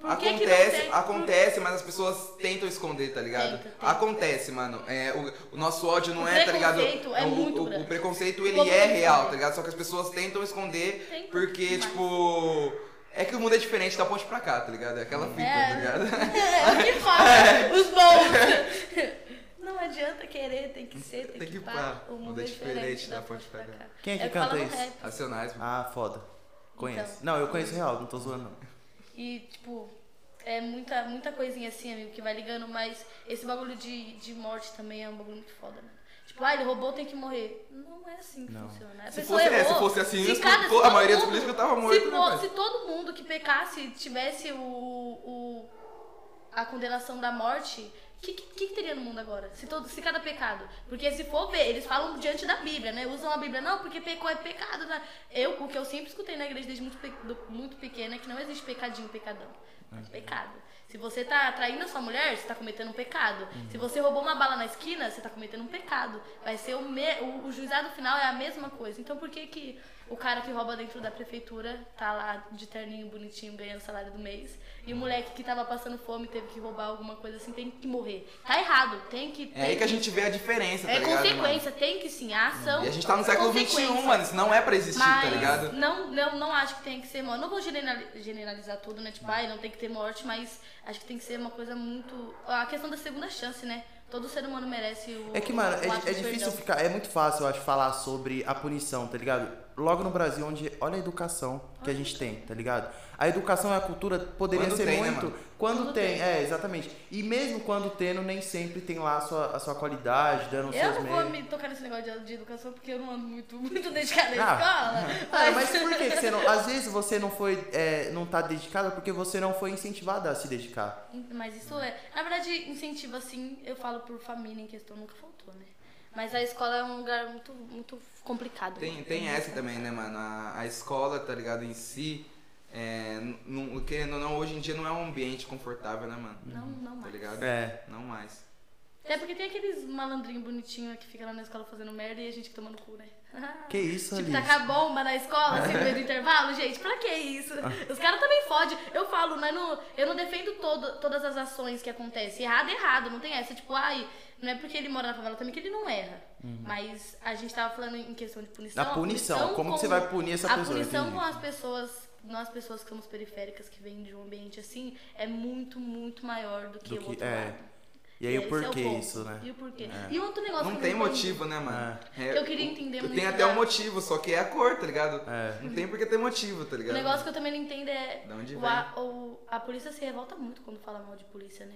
Por que que não Acontece, tem- acontece, mas as pessoas tentam esconder, tá ligado? Tenta, tenta. Acontece, mano. É, o, o nosso ódio não O é, tá ligado? preconceito é o, muito o, preconceito ele é real, tá ligado? Só que as pessoas tentam esconder porque, mas- tipo. É que o mundo é diferente da ponte pra cá, tá ligado? É aquela fita, É. tá ligado? *laughs* É, o que fala, os bons. *laughs* Não adianta querer, tem que ser, tem, Tem que que pá. pá. O mundo é diferente da ponte pra cá. Quem é que o canta isso? Racionais, mano. Ah, foda. Conheço. Então. não, eu conheço real, não tô zoando não. E, tipo, é muita, muita coisinha assim, amigo, que vai ligando, mas esse bagulho de, de morte também é um bagulho muito foda, mano. Tipo, ah, ele roubou, tem que morrer. Não é assim que Não. funciona. A Se fosse- é, errou, se fosse assim, se cada- se a maioria dos políticos tava se morto, né, fo- pai? Se todo mundo que pecasse tivesse o, o, a condenação da morte, o que, que, que teria no mundo agora? Se, todo, se cada pecado. Porque se for ver, eles falam diante da Bíblia, né? Usam a Bíblia, não, porque pecou é pecado. Né? Eu, o que eu sempre escutei na igreja desde muito, pe- do- muito pequena é que não existe pecadinho, pecadão. É pecado. Se você tá traindo a sua mulher, você tá cometendo um pecado. Se você roubou uma bala na esquina, você tá cometendo um pecado. Vai ser o, me, o, o juizado final é a mesma coisa. Então por que que o cara que rouba dentro da prefeitura tá lá de terninho bonitinho ganhando salário do mês e o moleque que tava passando fome teve que roubar alguma coisa assim tem que morrer? Tá errado, tem que É aí que a gente vê a diferença, tá é ligado? consequência, tem que sim, a ação. Mano? E a gente tá no século XXI, mano. Isso não é pra existir, Mas tá ligado? Não, não, não acho que tem que ser, mano. Não vou generali- generalizar tudo, né? Tipo, ai, não tem que ter morte, mas acho que tem que ser uma coisa muito. A questão da segunda chance, né? Todo ser humano merece o. É que, mano, o é, é difícil perdão. ficar. É muito fácil, eu acho, falar sobre a punição, tá ligado? Logo no Brasil, onde olha a educação que a gente tem, tá ligado? A educação e a cultura poderia Quando ser tem, né, muito. mano? quando, Quando tem, tem. é, exatamente. E mesmo quando tendo, nem sempre tem lá a sua, a sua qualidade, dando Eu seus não vou meios. me tocar nesse negócio de, de educação porque eu não ando muito, muito dedicada à Ah. escola. *laughs* Ah, mas por que, que você não. Às vezes você não foi. é, não tá dedicada porque você não foi incentivada a se dedicar. Mas isso é. Na verdade, incentivo assim, eu falo por família em questão, nunca faltou, né? Mas a escola é um lugar muito, muito complicado. Tem, tem essa também, né, mano? A, a escola, tá ligado, em si, é, não, querendo ou não, hoje em dia não é um ambiente confortável, né, mano? Não, não Tá mais. ligado? É. Não mais. Até porque tem aqueles malandrinhos bonitinhos que ficam lá na escola fazendo merda e a gente tomando cu, né? *laughs* Que isso, Tipo, Alice? tacar bomba na escola, assim, no meio do intervalo, gente, pra que isso? Os caras também fodem. Eu falo, mas não, eu não defendo todo, todas as ações que acontecem. Errado é errado, não tem essa. Tipo, ai, não é porque ele mora na favela também que ele não erra. Mas a gente tava falando em questão de punição. Da a punição, como que você vai punir essa a pessoa, punição entendi. com as pessoas, nós pessoas que somos periféricas, que vêm de um ambiente assim, é muito, muito maior do que Do o que- outro é. lado. E aí o esse é porquê ponto. isso, né? E o porquê. É. E outro negócio Não que tem eu não motivo, né, mano? Que eu queria entender muito tenho até um da- motivo, só que é a cor, tá ligado? É. Não tem porque ter motivo, tá O ligado? negócio que eu também não entendo é. Da onde o vem? a, o- a polícia se revolta muito quando fala mal de polícia, né?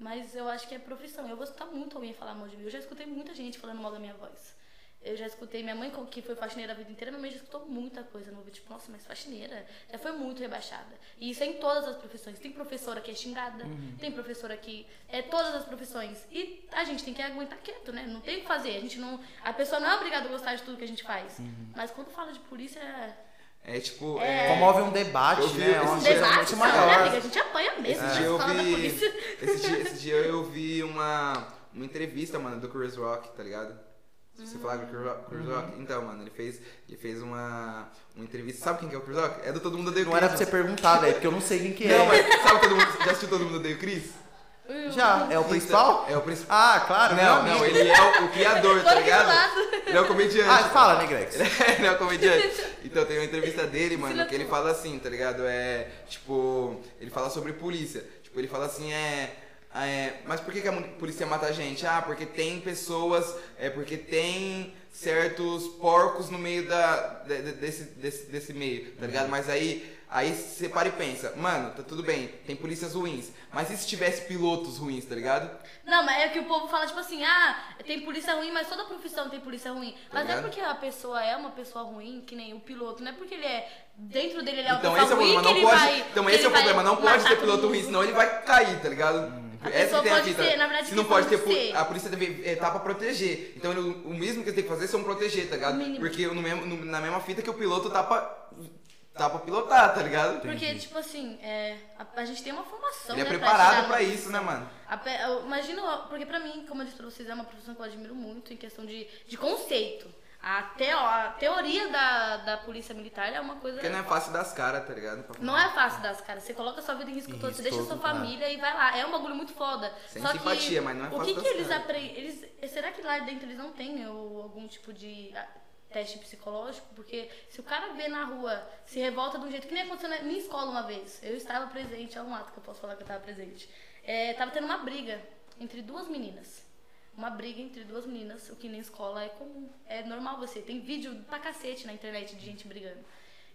Mas eu acho que é profissão. Eu vou escutar muito alguém falar mal de mim. Eu já escutei muita gente falando mal da minha voz. Eu já escutei minha mãe, que foi faxineira a vida inteira, minha mãe já escutou muita coisa no ouvido. Tipo, nossa, mas faxineira já foi muito rebaixada. E isso é em todas as profissões. Tem professora que é xingada, Uhum. tem professora que. É todas as profissões. E a gente tem que aguentar quieto, né? Não tem o que fazer. A gente não. A pessoa não é obrigada a gostar de tudo que a gente faz. Uhum. Mas quando fala de polícia. É tipo. É. É... Promove um debate, vi né? É coisa Debate, né, maior. amiga? A gente apanha mesmo. Esse Esse dia eu fala da vi. polícia. Esse dia, *laughs* esse dia eu vi uma, uma entrevista, mano, do Chris Rock, tá ligado? Você Hum. falava do Chris Rock? Chris Rock? Então, mano, ele fez, ele fez uma, uma entrevista. Sabe quem que é o Chris Rock? É do Todo Mundo Odeia o Não era pra Chris. você perguntar, velho, porque eu não sei quem que é. Não, mas sabe todo mundo. Já assistiu Todo Mundo Odeia o Chris? Já, é o principal? É o principal. Ah, claro, Não, não, ele é o, o criador, tá ligado? Ele é o comediante. Ah, fala, Negrex. *laughs* ele é um comediante. Então tem uma entrevista dele, mano, que ele fala assim, tá ligado? É, tipo, ele fala sobre polícia. Tipo, ele fala assim, é. é, mas por que, que a polícia mata a gente? Ah, porque tem pessoas, é porque tem certos porcos no meio da, de- de- desse, desse, desse meio, tá ligado? Mas aí, aí você para e pensa, mano, tá tudo bem, tem polícias ruins, mas e se tivesse pilotos ruins, tá ligado? Não, mas é que o povo fala, tipo assim, ah, tem polícia ruim, mas toda profissão tem polícia ruim. Mas não é porque a pessoa é uma pessoa ruim, que nem o piloto, não é porque ele é. Dentro dele ele é uma Então pessoa é ruim problema, que pode. vai. então esse é o problema, não pode ter piloto ruim, senão ele vai cair, tá ligado? A Essa tem a fita. ser, na verdade, Se não pode ter, ser. a polícia deve é, tá pra proteger. Então ele- o mesmo que ele tem que fazer são proteger, tá ligado? Porque no mesmo, no- na mesma fita que o piloto tá pra, tá pra pilotar, tá ligado? Porque, tipo assim, é, a, a gente tem uma formação. Ele é né, preparado chegar pra isso, né, mano? A eu imagino, porque pra mim, como eu disse pra vocês, é uma profissão que eu admiro muito em questão de, de conceito. A, teo, a teoria da, da polícia militar é uma coisa. Porque não é fácil das caras, tá ligado? Não é fácil das caras. Você coloca sua vida em risco Em todo, você risco deixa sua todo, é. família e vai lá. É um bagulho muito foda. Sem Só simpatia, que, mas não é O fácil que, das que eles caras. aprendem? Eles, será que lá dentro eles não têm ou, algum tipo de teste psicológico? Porque se o cara vê na rua, se revolta de um jeito que nem aconteceu na minha escola uma vez. Eu estava presente, é um ato que eu posso falar que eu estava presente. É, tava tendo uma briga entre duas meninas. Uma briga entre duas meninas, o que na escola é comum. É normal você. Tem vídeo pra cacete na internet de gente brigando.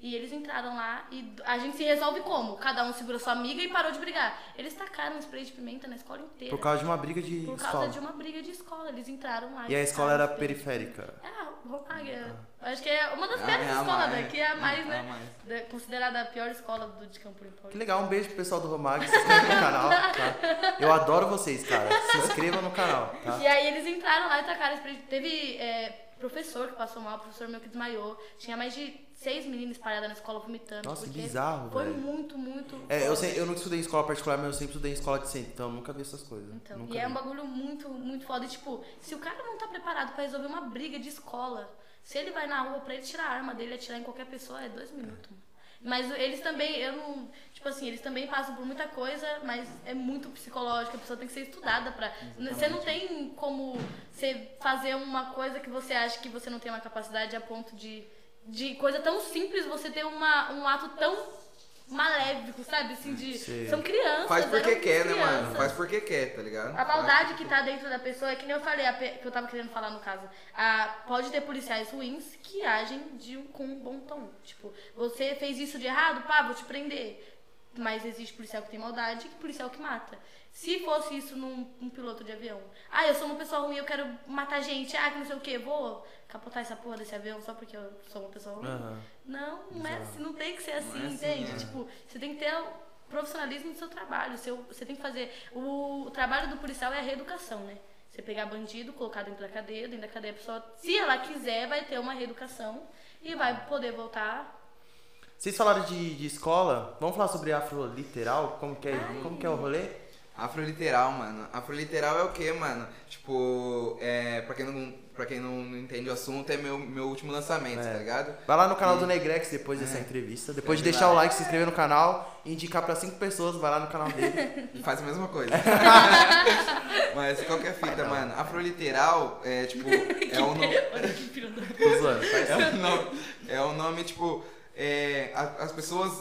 E eles entraram lá e a gente se resolve como? Cada um segura sua amiga e parou de brigar. Eles tacaram spray de pimenta na escola inteira. Por causa de uma briga de Por causa escola. de uma briga de escola. Eles entraram lá. E a escola era periférica. Ah, Romaga. Acho que é uma das É, piores é a escolas mais. daqui, é a mais, É a né? mais. da- considerada a pior escola do, de Campo Limpo. Que legal, um beijo pro pessoal do Romag, se inscreva no canal, *laughs* tá? Eu adoro vocês, cara. Se inscreva no canal, tá? E aí eles entraram lá e tacaram spray. Teve é, professor que passou mal, professor meu que desmaiou. Tinha mais de seis meninas espalhadas na escola vomitando. Nossa, que bizarro, Foi velho. muito, muito. É, eu, sei, eu nunca estudei em escola particular, mas eu sempre estudei em escola de centro, então eu nunca vi essas coisas. Então, nunca e é vi. um bagulho muito, muito foda. E, tipo, se o cara não tá preparado pra resolver uma briga de escola, se ele vai na rua pra ele tirar a arma dele e atirar em qualquer pessoa, é dois minutos. mano. Mas eles também, eu não. Tipo assim, eles também passam por muita coisa, mas é muito psicológico, a pessoa tem que ser estudada pra. Você não tem como você fazer uma coisa que você acha que você não tem uma capacidade a ponto de. De coisa tão simples, você ter uma, um ato tão maléfico, sabe? Assim, de. Sei. São crianças. Faz porque quer, né, crianças. mano? Faz porque quer, tá ligado? A maldade que tá dentro da pessoa é que nem eu falei, pe- que eu tava querendo falar no caso. A, pode ter policiais ruins que agem de, um- com um bom tom. Tipo, você fez isso de errado, pá, vou te prender. Mas existe policial que tem maldade e policial que mata. Se fosse isso num, num piloto de avião. Ah, eu sou uma pessoa ruim, eu quero matar gente. Ah, que não sei o que, vou capotar essa porra desse avião só porque eu sou uma pessoa ruim. Aham. Não, não é assim, não tem que ser assim, é assim, entende? é. Tipo, você tem que ter profissionalismo do seu trabalho. Seu, você tem que fazer. O, o trabalho do policial é a reeducação, né? Você pegar bandido, colocar dentro da cadeia, dentro da cadeia a pessoa, se ela quiser, vai ter uma reeducação e vai poder voltar. Vocês falaram de, de escola, vamos falar sobre afroliteral? Como que é, como que é o rolê? Afroliteral, mano. Afroliteral é o que, mano? Tipo, é, pra quem não, pra quem não não entende o assunto, é meu, meu último lançamento, É. tá ligado? Vai lá no canal do Negrex depois dessa entrevista. Depois de deixar o like, se inscrever no canal e indicar pra cinco pessoas, vai lá no canal dele. *laughs* E faz a mesma coisa. *laughs* Mas qualquer fita, mano. Afroliteral é tipo. É o nome. Zoando. faz- É o nome, é o nome tipo. é, as pessoas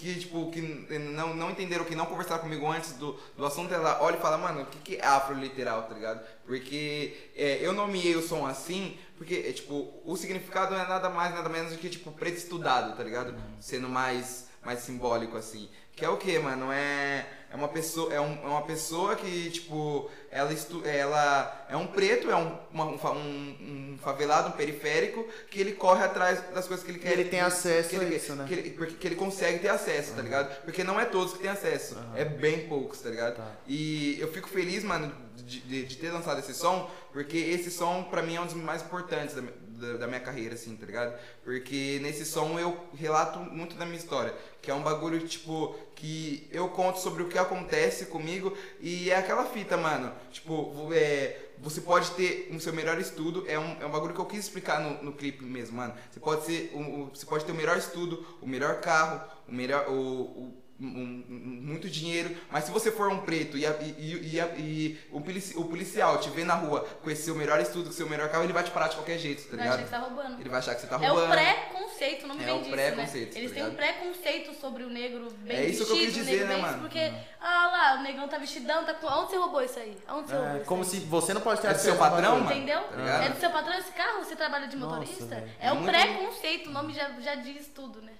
que, tipo, que não, não entenderam, que não conversaram comigo antes do, do assunto, ela olha e fala, mano, o que, que é afroliteral, tá ligado? Porque é, eu nomeei o som assim, porque, é, tipo, o significado é nada mais, nada menos do que, tipo, preto estudado, tá ligado? Sendo mais, mais simbólico, assim. Que é o que, mano? É, é uma pessoa, é, um- é uma pessoa que, tipo, ela, estu, ela é um preto, é um, uma- um, um- favelado, um periférico, que ele corre atrás das coisas que ele quer. ele tem acesso que a ele, isso, né? Que ele, porque que ele consegue ter acesso, tá ligado? Porque não é todos que têm acesso, é bem poucos, tá ligado? Tá. E eu fico feliz, mano, de, de- de ter lançado esse som, porque esse som, pra mim, é um dos mais importantes da, da, da minha carreira, assim, tá ligado? Porque nesse som eu relato muito da minha história, que é um bagulho, tipo, que eu conto sobre o que acontece comigo e é aquela fita, mano. Tipo, é, você pode ter o seu melhor estudo, é um, é um bagulho que eu quis explicar no, no clipe mesmo, mano. Você pode, ser, o- você pode ter o melhor estudo, o melhor carro, o melhor. O, o- um- muito dinheiro, mas se você for um preto e, a- e- e- a- e o, polici- o policial te vê na rua com esse seu melhor estudo, com o seu melhor carro, ele vai te parar de qualquer jeito, tá Vai achar ligado? que você tá roubando. Ele vai achar que você tá É o roubando. pré-conceito, não me É vem o disso, pré-conceito, né? Eles tá têm um ligado? preconceito sobre o negro bem É isso que eu vestido, quis o dizer, negro né, mano? Porque, ah lá, o negão tá vestidão, tá com... Onde você roubou isso aí? Onde você roubou É, isso como aí? se você não pode ter É do seu patrão, mano? Entendeu? Tá ligado? é do seu patrão esse carro? Você trabalha de Nossa, motorista? velho. é o Muito- preconceito, o nome já, já diz tudo, né?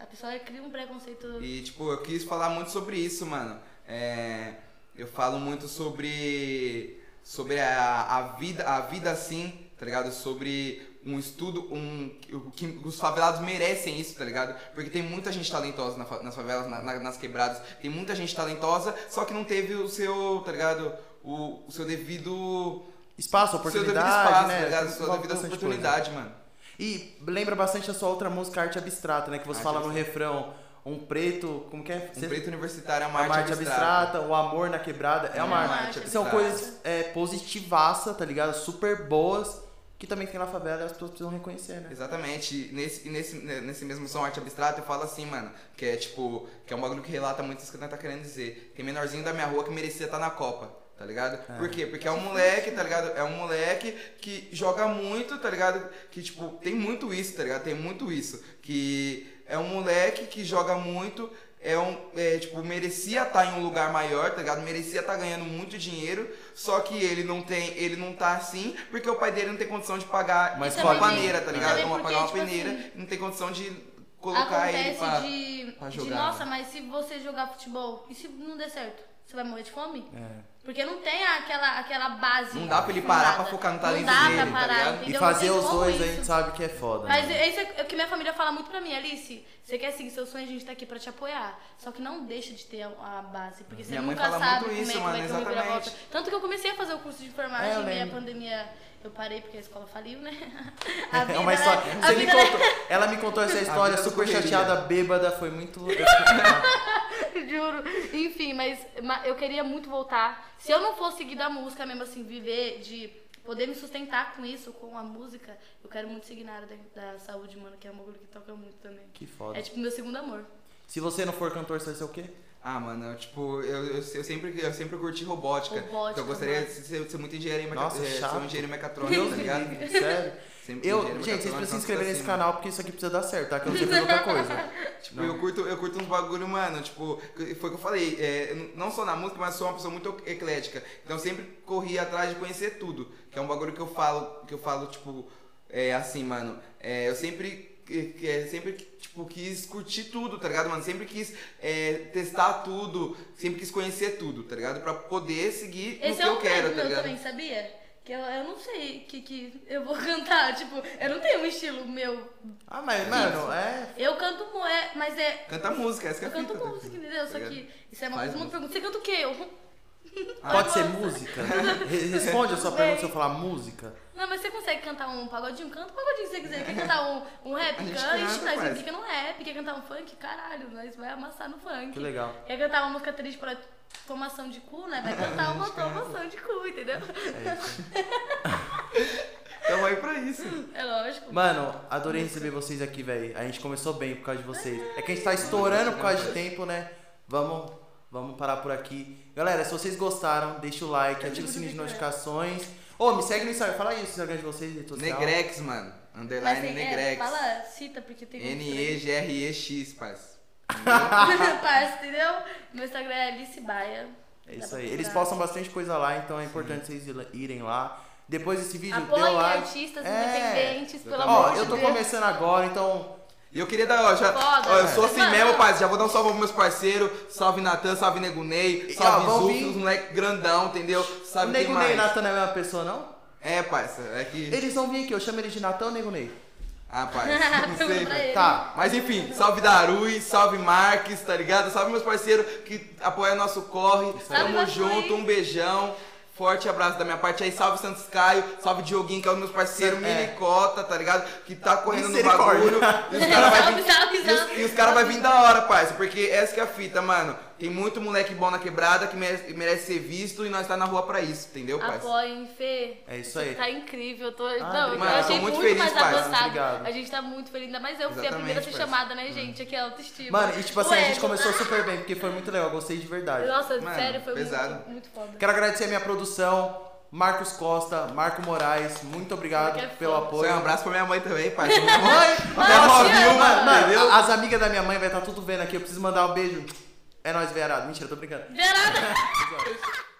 A pessoa cria um preconceito. E, tipo, eu quis falar muito sobre isso, mano. É, eu falo muito sobre sobre a, a vida, a vida assim, tá ligado? Sobre um estudo, um o que os favelados merecem isso, tá ligado? Porque tem muita gente talentosa na nas favelas, na- na- nas quebradas, tem muita gente talentosa, só que não teve o seu, tá ligado? O, o seu devido Espaço, o seu devido oportunidade, espaço, né? tá ligado? Sua devida coisa. oportunidade, mano. E lembra bastante a sua outra música, Arte Abstrata, né? Que você Arte fala no refrão, um preto, como que é? Um preto universitário é uma a arte arte abstrata. abstrata, o amor na quebrada, é uma É arte. uma arte São abstrata. coisas é, positivaça, tá ligado? Super boas, que também tem na favela e as pessoas precisam reconhecer, né? Exatamente. E Nesse, nesse, nesse mesmo som arte abstrata eu falo assim, mano, que é tipo, que é um bagulho que relata muito isso que nós tá querendo dizer. Tem menorzinho da minha rua que merecia estar na Copa, tá ligado? Por quê? Porque é um moleque, tá ligado? É um moleque que joga muito, tá ligado? Que tipo, tem muito isso, tá ligado? Tem muito isso. Que é um moleque que joga muito. É um, é, tipo, merecia estar em um lugar maior, tá ligado? Merecia estar ganhando muito dinheiro, só que ele não tem, ele não tá assim, porque o pai dele não tem condição de pagar Mas uma paneira, tá ligado? Uma, porque, pagar uma tipo peneira assim, e não tem condição de colocar ele Acontece pra... de, pra de, jogar, nossa, né? mas se você jogar futebol, e se não der certo? Você vai morrer de fome? É. Porque não tem aquela, aquela base. Não dá pra ele parar fundada. pra focar no talento Não dá dele, pra tá parar, ligado? E fazer os como dois isso. a gente sabe que é foda. Mas né? isso é o que minha família fala muito pra mim, Alice. Você quer seguir seus sonhos, a gente tá aqui pra te apoiar. Só que não deixa de ter a, base, porque você Minha nunca sabe muito como isso, é que mano, vai ter uma reviravolta. Tanto que eu comecei a fazer o curso de enfermagem É, e a pandemia eu parei porque a escola faliu, né? É uma história. né? Você A me vida, né? contou, ela me contou essa história vida super correria. chateada, bêbada, foi muito. *laughs* Juro. Enfim, mas ma- eu queria muito voltar. Se eu não fosse seguir da música mesmo, assim, viver de poder me sustentar com isso, com a música, eu quero muito seguir na área da, da saúde, mano, que é um bagulho que toca muito também. Que foda. É tipo meu segundo amor. Se você não for cantor, você vai ser o quê? Ah, mano, eu, tipo, eu, eu, eu sempre, eu sempre curti robótica. Robótica, então eu gostaria mano. de ser, ser muito engenheiro em Nossa, mecatrônica. chato. ser um engenheiro mecatrônico, tá *laughs* ligado? sério. Sempre Eu, gente, vocês precisam se inscrever pra nesse cima. canal porque isso aqui precisa dar certo, tá? Que eu não sei fazer outra coisa. *laughs* Tipo, eu curto, eu curto uns bagulho, mano, tipo, foi o que eu falei, é, não só na música, mas sou uma pessoa muito eclética. Então eu sempre corri atrás de conhecer tudo. Que é um bagulho que eu falo, que eu falo, tipo, é assim, mano. É, eu sempre que, que é, sempre tipo, quis curtir tudo, tá ligado, mano? Sempre quis é, testar tudo, sempre quis conhecer tudo, tá ligado? Pra poder seguir Esse no que é um eu quero, tá ligado? também, sabia? Que eu, eu não sei que, que eu vou *laughs* cantar, tipo, eu não tenho um estilo meu. Ah, mas, mano, é. Eu canto, é, mas é. Canta música, essa que é Eu canto fita, tá música, entendeu? Só ligado? que isso é uma coisa, uma música. pergunta. Você canta o quê? Eu, Pode ser música? Re- Responde a sua pergunta se eu falar música. Não, mas você consegue cantar um pagodinho? Canta um pagodinho se você quiser. Quer cantar um, um rap? Canta, nós parça. implica no rap. Quer cantar um funk? Caralho, nós vai amassar no funk. Que legal. Quer cantar uma música triste pra tomação de cu, né? Vai cantar uma tomação de cu, entendeu? É isso. *laughs* Tamo aí pra isso. É lógico. Mano, adorei receber vocês aqui, velho. A gente começou bem por causa de vocês. É que a gente tá estourando por causa de tempo, né? Vamos, vamos parar por aqui. Galera, se vocês gostaram, deixa o like, ativa o sininho de notificações. Ô, me segue no Instagram. Fala aí o Instagram de vocês, rede social. Negrex, mano. Mas Underline é, Negrex. fala, cita, porque tem. N-E-G-R-E-X, parça. *laughs* Parça, entendeu? Meu Instagram é Alice Baia. É isso aí. Eles postam bastante coisa lá, então é importante vocês irem lá. Depois desse vídeo, dê Apoiem o like. artistas É. independentes, pelo amor Ó, de eu tô Deus. começando agora, então E eu queria dar, ó, já, Foda, ó, eu sou assim Mano, mesmo, não. parça. Já vou dar um salve pros meus parceiros. Salve Natan, salve ó, salve vir. os moleque grandão, entendeu? o Sabe Ney e mais? Natan não é a mesma pessoa, não? É, parça, é que... Eles vão vir aqui, eu chamo ele de Natan ou Nego Ney? Ah, parça, *laughs* não sei. Tá. Mas enfim, salve Darui, salve Marques, tá ligado? Salve meus parceiros que apoiam nosso corre. Tamo junto, um beijão. Forte abraço da minha parte aí, salve Santos Caio, salve Dioguinho, que é dos meus parceiros, É. Minicota, tá ligado? Que tá correndo no bagulho. E os caras vai *laughs* Salve, vir, salve, e os- e caras vai vir da hora, parça, porque essa que é a fita, mano. Tem muito moleque bom na quebrada que merece, merece ser visto e nós tá na rua pra isso, entendeu, parça? Apoiem, Fê. É isso aí. Tá incrível. Eu Tô, não, obrigado. eu Mano, eu tô achei muito muito, feliz, mais parça. avançado. A gente tá muito feliz, ainda mais eu fui a Exatamente, primeira a ser chamada, né, gente? Aqui é autoestima. Mano, e tipo assim, O a gente começou *laughs* super bem, porque foi muito legal, gostei de verdade. Nossa, Mano, sério, foi pesado. muito, muito foda. Quero agradecer a minha produção, Marcos Costa, Marco Moraes, muito obrigado é pelo apoio. Um abraço pra minha mãe também, parça. Minha mãe, Mãe, minha avó viu, mano, Mano, entendeu? as amigas da minha mãe vai estar tudo vendo aqui, eu preciso mandar um beijo. É nóis, verado. Mentira, tô brincando. Gerada! *laughs*